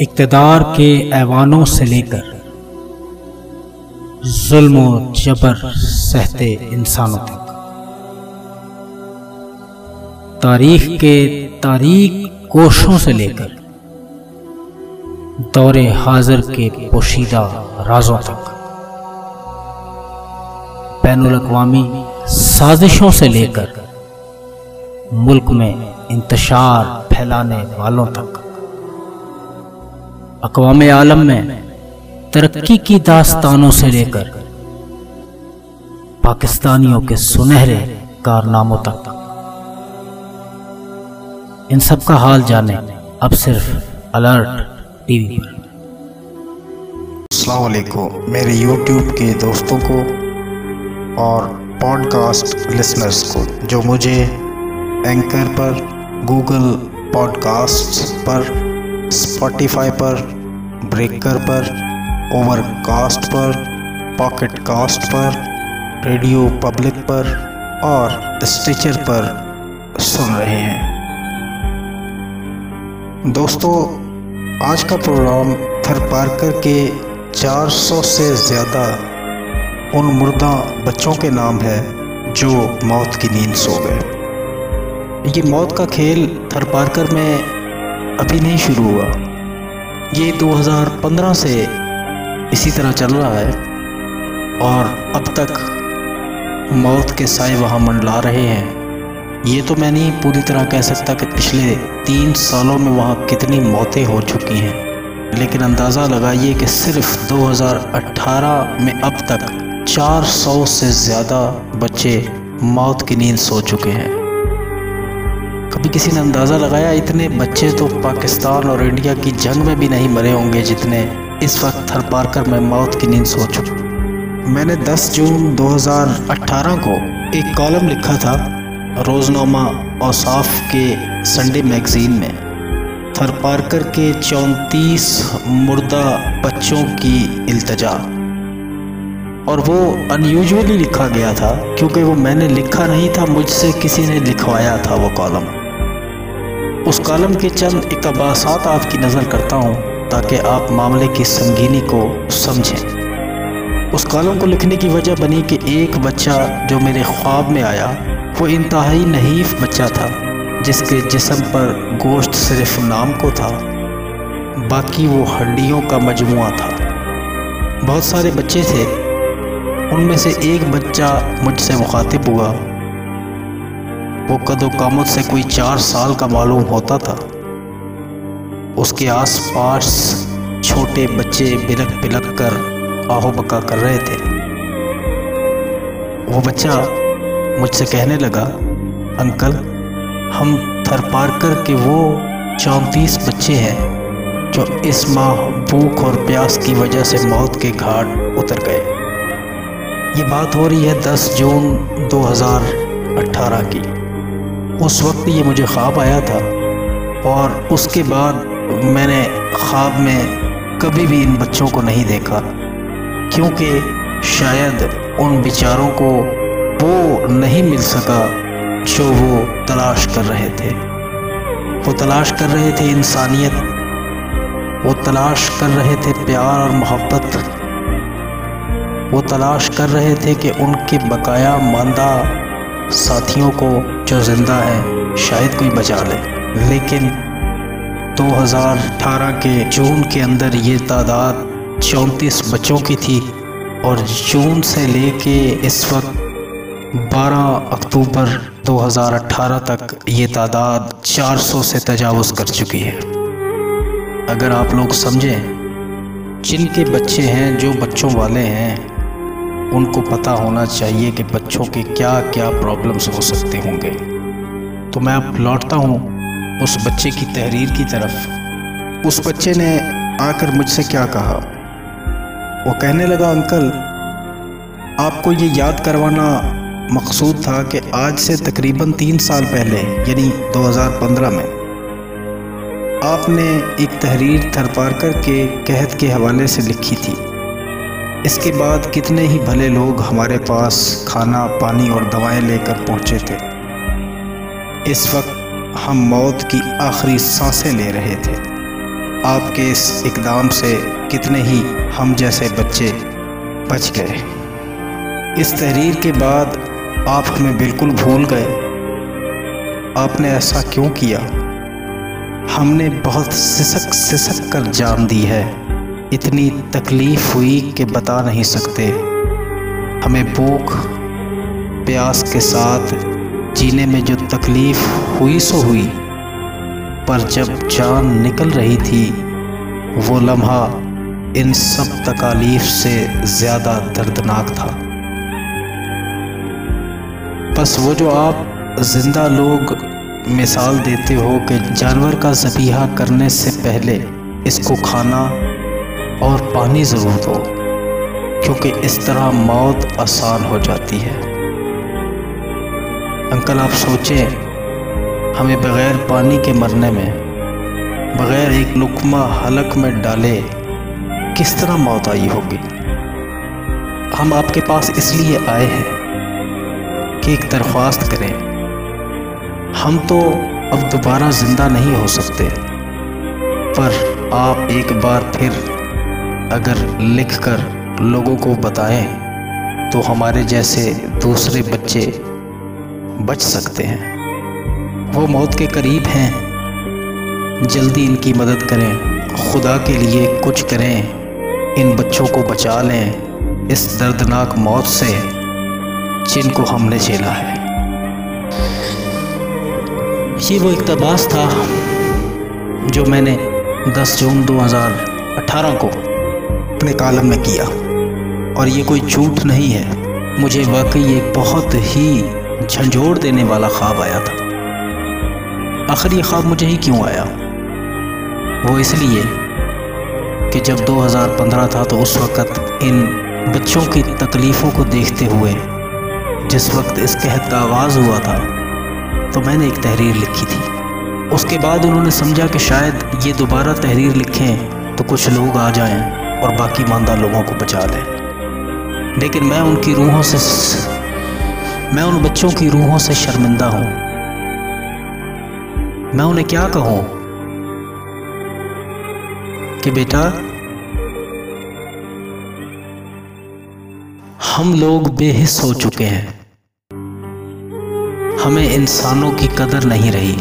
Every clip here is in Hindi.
इकतदार के ऐवानों से लेकर जुल्म जबर सहते इंसानों तक। तारीख के तारीख कोशों से लेकर दौरे हाजिर के पोशीदा राजों तक। बैन अवी साजिशों से लेकर मुल्क में इंतशार फैलाने वालों तक। अकवाम आलम में तरक्की की दास्तानों से लेकर पाकिस्तानियों के सुनहरे कारनामों तक। इन सब का हाल जाने अब सिर्फ़ अलर्ट टीवी पर। अलैक्म मेरे यूट्यूब के दोस्तों को और पॉडकास्ट लिसनर्स को, जो मुझे एंकर पर गूगल पॉडकास्ट पर स्पॉटिफाई पर ब्रेकर पर ओवरकास्ट पर पॉकेट कास्ट पर रेडियो पब्लिक पर और स्टिचर पर सुन रहे हैं। दोस्तों, आज का प्रोग्राम थर पार्कर के 400 से ज़्यादा उन मुर्दा बच्चों के नाम है जो मौत की नींद सो गए। ये मौत का खेल थर पार्कर में अभी नहीं शुरू हुआ। ये 2015 से इसी तरह चल रहा है और अब तक मौत के साए वहाँ मंडला रहे हैं। ये तो मैं नहीं पूरी तरह कह सकता कि पिछले तीन सालों में वहाँ कितनी मौतें हो चुकी हैं, लेकिन अंदाज़ा लगाइए कि सिर्फ़ 2018 में अब तक 400 से ज़्यादा बच्चे मौत की नींद सो चुके हैं। कभी किसी ने अंदाज़ा लगाया, इतने बच्चे तो पाकिस्तान और इंडिया की जंग में भी नहीं मरे होंगे जितने इस वक्त थर पारकर में मौत की नींद सो मैंने 10 जून 2018 को एक कॉलम लिखा था, रोज़नामा औसाफ के संडे मैगज़ीन में। थर पारकर के चौंतीस मुर्दा बच्चों की इल्तजा। और वो अनयूजली लिखा गया था, क्योंकि वो मैंने लिखा नहीं था, मुझसे किसी ने लिखवाया था वो कॉलम। उस कॉलम के चंद इकबासात आपकी नज़र करता हूँ, ताकि आप मामले की संगीनी को समझें। उस कॉलम को लिखने की वजह बनी कि एक बच्चा जो मेरे ख्वाब में आया, वो इंतहाई नहीफ बच्चा था, जिसके जिसम पर गोश्त सिर्फ़ नाम को था, बाकी वो हड्डियों का मजमु था। बहुत सारे बच्चे थे, उनमें से एक बच्चा मुझसे मुखातिब हुआ। वो कदो कामत से कोई चार साल का मालूम होता था। उसके आसपास छोटे बच्चे बिलक बिलक कर आहो बका कर रहे थे। वो बच्चा मुझसे कहने लगा, अंकल, हम थर पार कर के वो चौंतीस बच्चे हैं, जो इस माह भूख और प्यास की वजह से मौत के घाट उतर गए। ये बात हो रही है 10 जून 2018 की। उस वक्त ये मुझे ख्वाब आया था और उसके बाद मैंने ख्वाब में कभी भी इन बच्चों को नहीं देखा, क्योंकि शायद उन बेचारों को वो नहीं मिल सका जो वो तलाश कर रहे थे। वो तलाश कर रहे थे इंसानियत, वो तलाश कर रहे थे प्यार और मोहब्बत, वो तलाश कर रहे थे कि उनके बकाया मानदा साथियों को जो ज़िंदा है, शायद कोई बचा ले। लेकिन 2018 के जून के अंदर ये तादाद चौंतीस बच्चों की थी और जून से लेके इस वक्त 12 अक्टूबर 2018 तक ये तादाद 400 से तजावज़ कर चुकी है। अगर आप लोग समझें, जिनके बच्चे हैं, जो बच्चों वाले हैं उनको पता होना चाहिए कि बच्चों के क्या क्या प्रॉब्लम्स हो सकते होंगे। तो मैं अब लौटता हूँ उस बच्चे की तहरीर की तरफ़। उस बच्चे ने आकर मुझसे क्या कहा? वो कहने लगा, अंकल, आपको ये याद करवाना मकसूद था कि आज से तकरीबन तीन साल पहले, यानी 2015 में, आपने एक तहरीर थरपारकर के कहत के हवाले से लिखी थी। इसके बाद कितने ही भले लोग हमारे पास खाना, पानी और दवाएँ लेकर पहुँचे थे। इस वक्त हम मौत की आखिरी साँसें ले रहे थे। आपके इस इकदाम से कितने ही हम जैसे बच्चे बच गए। इस तहरीर के बाद आप हमें बिल्कुल भूल गए। आपने ऐसा क्यों किया? हमने बहुत सिसक सिसक कर जान दी है। इतनी तकलीफ़ हुई कि बता नहीं सकते। हमें भूख, प्यास के साथ जीने में जो तकलीफ़ हुई सो हुई, पर जब जान निकल रही थी, वो लम्हा इन सब तकालीफ से ज़्यादा दर्दनाक था। बस वो जो आप ज़िंदा लोग मिसाल देते हो कि जानवर का ज़बीहा करने से पहले इसको खाना और पानी ज़रूर दो, क्योंकि इस तरह मौत आसान हो जाती है। अंकल, आप सोचें, हमें बग़ैर पानी के मरने में, बग़ैर एक लुकमा हलक में डाले, किस तरह मौत आई होगी? हम आपके पास इसलिए आए हैं कि एक दरख्वास्त करें। हम तो अब दोबारा ज़िंदा नहीं हो सकते, पर आप एक बार फिर अगर लिखकर लोगों को बताएँ तो हमारे जैसे दूसरे बच्चे बच सकते हैं। वो मौत के करीब हैं। जल्दी इनकी मदद करें। खुदा के लिए कुछ करें। इन बच्चों को बचा लें। इस दर्दनाक मौत से जिनको हमने झेला है। ये वो इकतबास था, जो मैंने 10 जून 2018 को अपने कालम में किया। और ये कोई झूठ नहीं है। मुझे वाकई एक बहुत ही झंझोड़ देने वाला ख्वाब आया था। आखिर ये ख्वाब मुझे ही क्यों आया? वो इसलिए कि जब 2015 था तो उस वक़्त इन बच्चों की तकलीफ़ों को देखते हुए जिस वक्त इस कहत का आगाज़ हुआ था तो मैंने एक तहरीर लिखी थी। उसके बाद उन्होंने समझा कि शायद ये दोबारा तहरीर लिखें तो कुछ लोग आ जाएँ। और बाकी मानदा लोगों को बचा लें लेकिन मैं उनकी रूहों से, मैं उन बच्चों की रूहों से शर्मिंदा हूँ। मैं उन्हें क्या कहूँ? कि बेटा, हम लोग बेहिस हो चुके हैं। हमें इंसानों की कदर नहीं रही।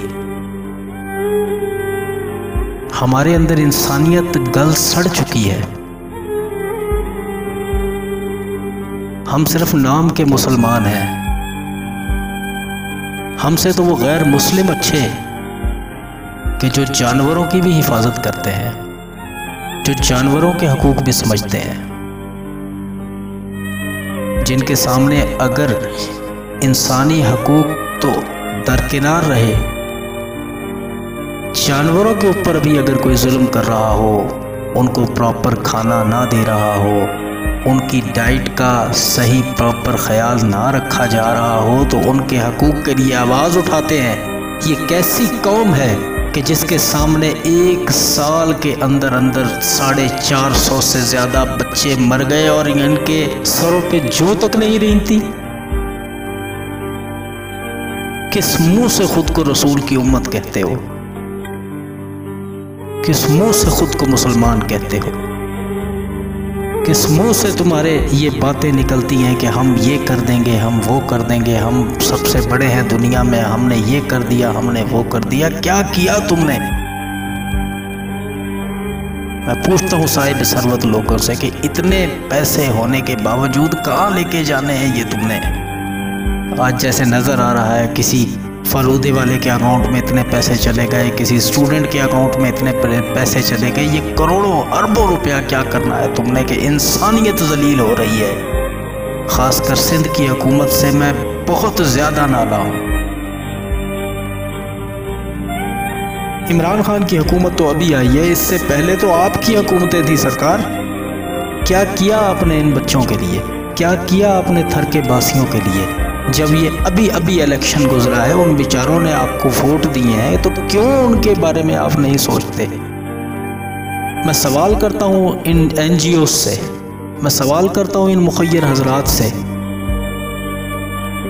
हमारे अंदर इंसानियत गल सड़ चुकी है। हम सिर्फ़ नाम के मुसलमान हैं। हमसे तो वो गैर मुस्लिम अच्छे कि जो जानवरों की भी हिफाजत करते हैं, जो जानवरों के हकूक भी समझते हैं। जिनके सामने अगर इंसानी हकूक तो दरकिनार रहे, जानवरों के ऊपर भी अगर कोई जुल्म कर रहा हो, उनको प्रॉपर खाना ना दे रहा हो उनकी डाइट का सही प्रॉपर ख्याल ना रखा जा रहा हो तो उनके हकूक़ के लिए आवाज़ उठाते हैं। ये कैसी कौम है कि जिसके सामने एक साल के अंदर अंदर साढ़े चार सौ से ज़्यादा बच्चे मर गए और इनके सरों पे जो तक नहीं रहती किस मुँह से खुद को रसूल की उम्मत कहते हो? किस मुँह से खुद को मुसलमान कहते हो? किस मुँह से तुम्हारे ये बातें निकलती हैं कि हम ये कर देंगे, हम वो कर देंगे, हम सबसे बड़े हैं दुनिया में, हमने ये कर दिया, हमने वो कर दिया, क्या किया तुमने? मैं पूछता हूँ साहिब सरवत लोगों से कि इतने पैसे होने के बावजूद कहाँ लेके जाने हैं ये तुमने? आज जैसे नज़र आ रहा है किसी फलूदे वाले के अकाउंट में इतने पैसे चले गए, किसी स्टूडेंट के अकाउंट में इतने पैसे चले गए। ये करोड़ों, अरबों रुपया क्या करना है तुमने कि इंसानियत जलील हो रही है। ख़ासकर सिंध की हुकूमत से मैं बहुत ज़्यादा नाला हूँ। इमरान खान की हुकूमत तो अभी आई है, इससे पहले तो आपकी हुकूमतें थी सरकार। क्या किया आपने इन बच्चों के लिए? क्या किया अपने थर के बासियों के लिए? जब ये अभी अभी इलेक्शन गुजरा है, उन बेचारों ने आपको वोट दिए हैं तो क्यों उनके बारे में आप नहीं सोचते? मैं सवाल करता हूँ इन एन से। मैं सवाल करता हूँ इन मुखर हजरात से।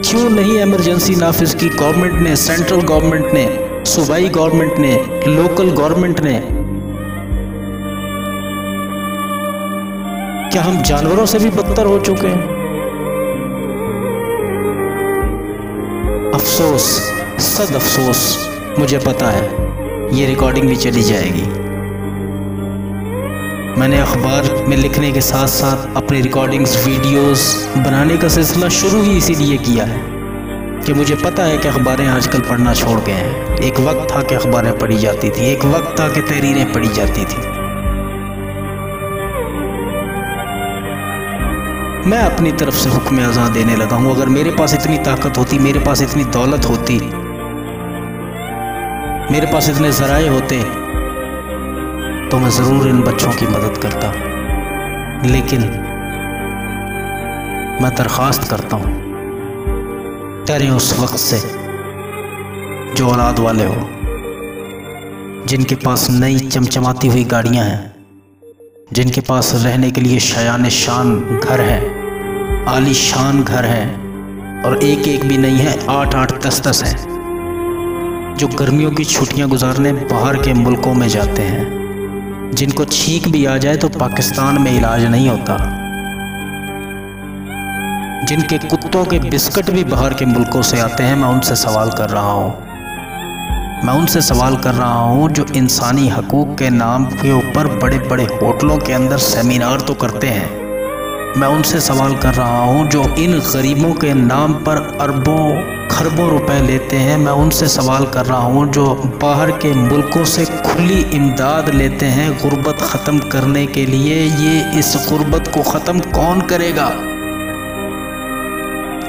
क्यों नहीं एमरजेंसी नाफिज की गवर्नमेंट ने सेंट्रल गवर्नमेंट ने, सूबाई गवर्नमेंट ने लोकल गवर्नमेंट ने? क्या हम जानवरों से भी बदतर हो चुके हैं? अफसोस, सद अफसोस मुझे पता है। ये रिकॉर्डिंग भी चली जाएगी। मैंने अखबार में लिखने के साथ साथ अपनी रिकॉर्डिंग्स वीडियोस बनाने का सिलसिला शुरू ही इसीलिए किया है कि मुझे पता है कि अखबारें आजकल पढ़ना छोड़ गए हैं। एक वक्त था कि अखबारें पढ़ी जाती थी, एक वक्त था कि तहरीरें पढ़ी जाती थी। मैं अपनी तरफ़ से हुक्म आज़ाद देने लगा हूँ। अगर मेरे पास इतनी ताकत होती, मेरे पास इतनी दौलत होती, मेरे पास इतने ज़राए होते तो मैं ज़रूर इन बच्चों की मदद करता। लेकिन मैं दरख्वास्त करता हूँ, तेरे उस वक्त से जो औलाद वाले हो, जिनके पास नई चमचमाती हुई गाड़ियाँ हैं जिनके पास रहने के लिए शयान शान घर है आली शान घर है, और एक एक भी नहीं है आठ आठ दस दस है, जो गर्मियों की छुट्टियाँ गुजारने बाहर के मुल्कों में जाते हैं। जिनको छींक भी आ जाए तो पाकिस्तान में इलाज नहीं होता। जिनके कुत्तों के बिस्किट भी बाहर के मुल्कों से आते हैं, मैं उनसे सवाल कर रहा हूँ। मैं उनसे सवाल कर रहा हूँ जो इंसानी हकूक़ के नाम के ऊपर बड़े बड़े होटलों के अंदर सेमिनार तो करते हैं। मैं उनसे सवाल कर रहा हूँ जो इन गरीबों के नाम पर अरबों, खरबों रुपए लेते हैं। मैं उनसे सवाल कर रहा हूँ जो बाहर के मुल्कों से खुली इमदाद लेते हैं। गुर्बत ख़त्म करने के लिए ये इस गुर्बत को ख़त्म कौन करेगा?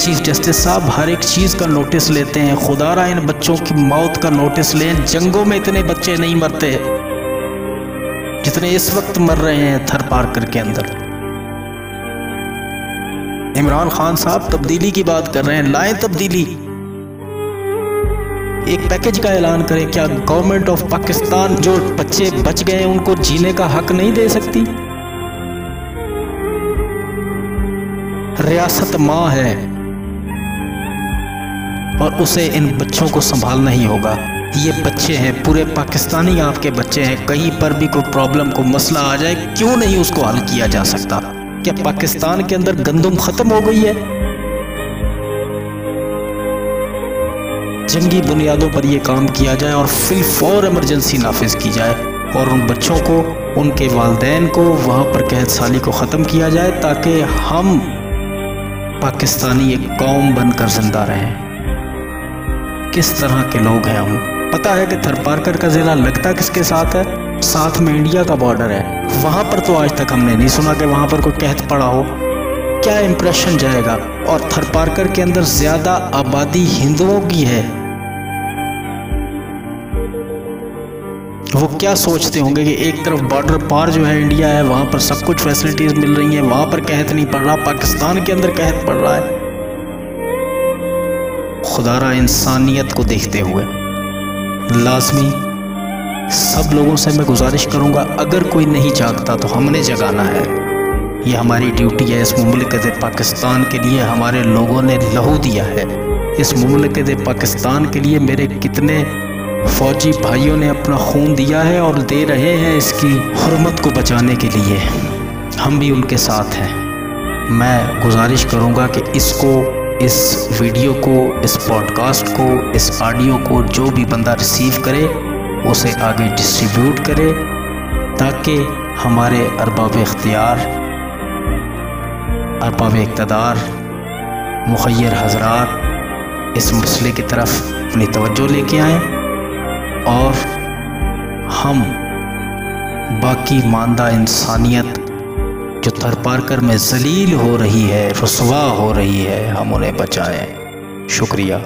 चीफ जस्टिस साहब, हर एक चीज़ का नोटिस लेते हैं। खुदारा इन बच्चों की मौत का नोटिस लें। जंगों में इतने बच्चे नहीं मरते। जितने इस वक्त मर रहे हैं, थर पार्कर के अंदर। इमरान खान साहब, तब्दीली की बात कर रहे हैं। लाएँ तब्दीली। एक पैकेज का ऐलान करें, क्या गवर्नमेंट ऑफ़ पाकिस्तान जो बच्चे बच गए, उनको जीने का हक नहीं दे सकती? रियासत माँ है। और उसे इन बच्चों को संभालना ही होगा। ये बच्चे हैं, पूरे पाकिस्तानी आपके बच्चे हैं। कहीं पर भी कोई प्रॉब्लम को मसला आ जाए, क्यों नहीं उसको हल किया जा सकता? क्या पाकिस्तान के अंदर गंदम खत्म हो गई है? जंगी बुनियादों पर यह काम किया जाए और फिल फॉर इमरजेंसी नाफिज की जाए और उन बच्चों को, उनके वालदेन को, वहाँ पर कैद साली को ख़त्म किया जाए ताकि हम पाकिस्तानी एक कौम बनकर ज़िंदा रहें। किस तरह के लोग हैं हम पता है कि थरपारकर का ज़िला लगता किसके साथ है? साथ में इंडिया का बॉर्डर है। वहाँ पर तो आज तक हमने नहीं सुना कि वहाँ पर कोई कहत पड़ा हो। क्या इम्प्रेशन जाएगा? और थरपारकर के अंदर ज़्यादा आबादी हिंदुओं की है? वो क्या सोचते होंगे कि एक तरफ़ बॉर्डर पार जो है इंडिया है, वहाँ पर सब कुछ फैसिलिटीज़ मिल रही हैं, वहाँ पर कहत नहीं पड़ रहा, पाकिस्तान के अंदर कहत पड़ रहा है। खुदारा इंसानियत को देखते हुए, लाजमी, सब लोगों से मैं गुजारिश करूँगा, अगर कोई नहीं जागता तो हमने जगाना है। ये हमारी ड्यूटी है, इस ममलिकत पाकिस्तान के लिए हमारे लोगों ने लहू दिया है। इस ममलिकत पाकिस्तान के लिए मेरे कितने फ़ौजी भाइयों ने अपना खून दिया है और दे रहे हैं इसकी हरमत को बचाने के लिए। हम भी उनके साथ हैं। मैं गुजारिश करूँगा कि इसको इस वीडियो को, इस पॉडकास्ट को, इस ऑडियो को जो भी बंदा रिसीव करे, उसे आगे डिस्ट्रीब्यूट करे, ताकि हमारे अरबाब इख्तियार, अरबाब इकतदार मुखैर हजरात इस मसले की तरफ़ अपनी तवज्जो लेके आएँ और हम बाकी मानदा इंसानियत जो थर कर में जलील हो रही है, रसवा हो रही है, हम उन्हें बचाएँ। शुक्रिया।